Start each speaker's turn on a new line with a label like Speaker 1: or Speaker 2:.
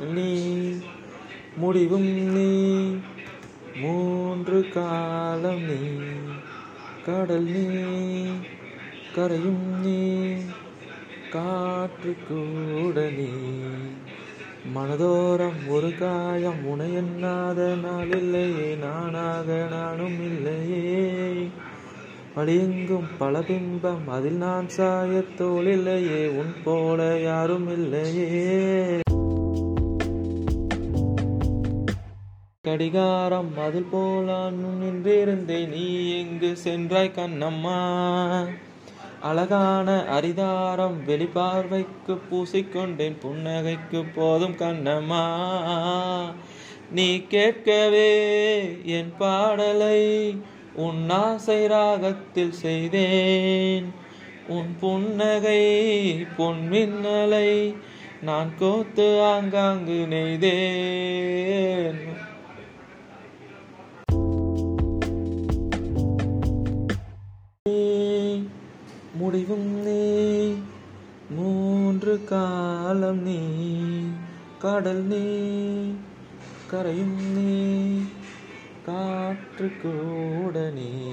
Speaker 1: நீ முடிவும் நீ மூன்று காலம் நீ கடல் நீ கரையும் நீ காற்று கூட நீ. மனதோரம் ஒரு காயம் உனை நாள் இல்லையே நானாக நானும் இல்லையே. வழியெங்கும் பல பிம்பம் அதில் நான் சாயத்தோல் இல்லையே உன் போல யாரும் இல்லையே. கடிகாரம் அதில் போலான் நின்றிருந்தே நின்றிருந்தேன். நீ எங்கு சென்றாய் கண்ணம்மா? அழகான அரிதாரம் வெளிப்பார்வைக்கு பூசிக்கொண்டேன். புன்னகைக்கு போதும் கண்ணம்மா. நீ கேட்கவே என் பாடலை உன் ஆசை ராகத்தில் செய்தேன். உன் புன்னகை பொன்மின்னலை நான் கோத்து ஆங்காங்கு நெய்தேன். முடிவும் நீ. மூன்று காலம் நீ. கடல் நீ. கரையும் நீ. காற்று கூட நீ.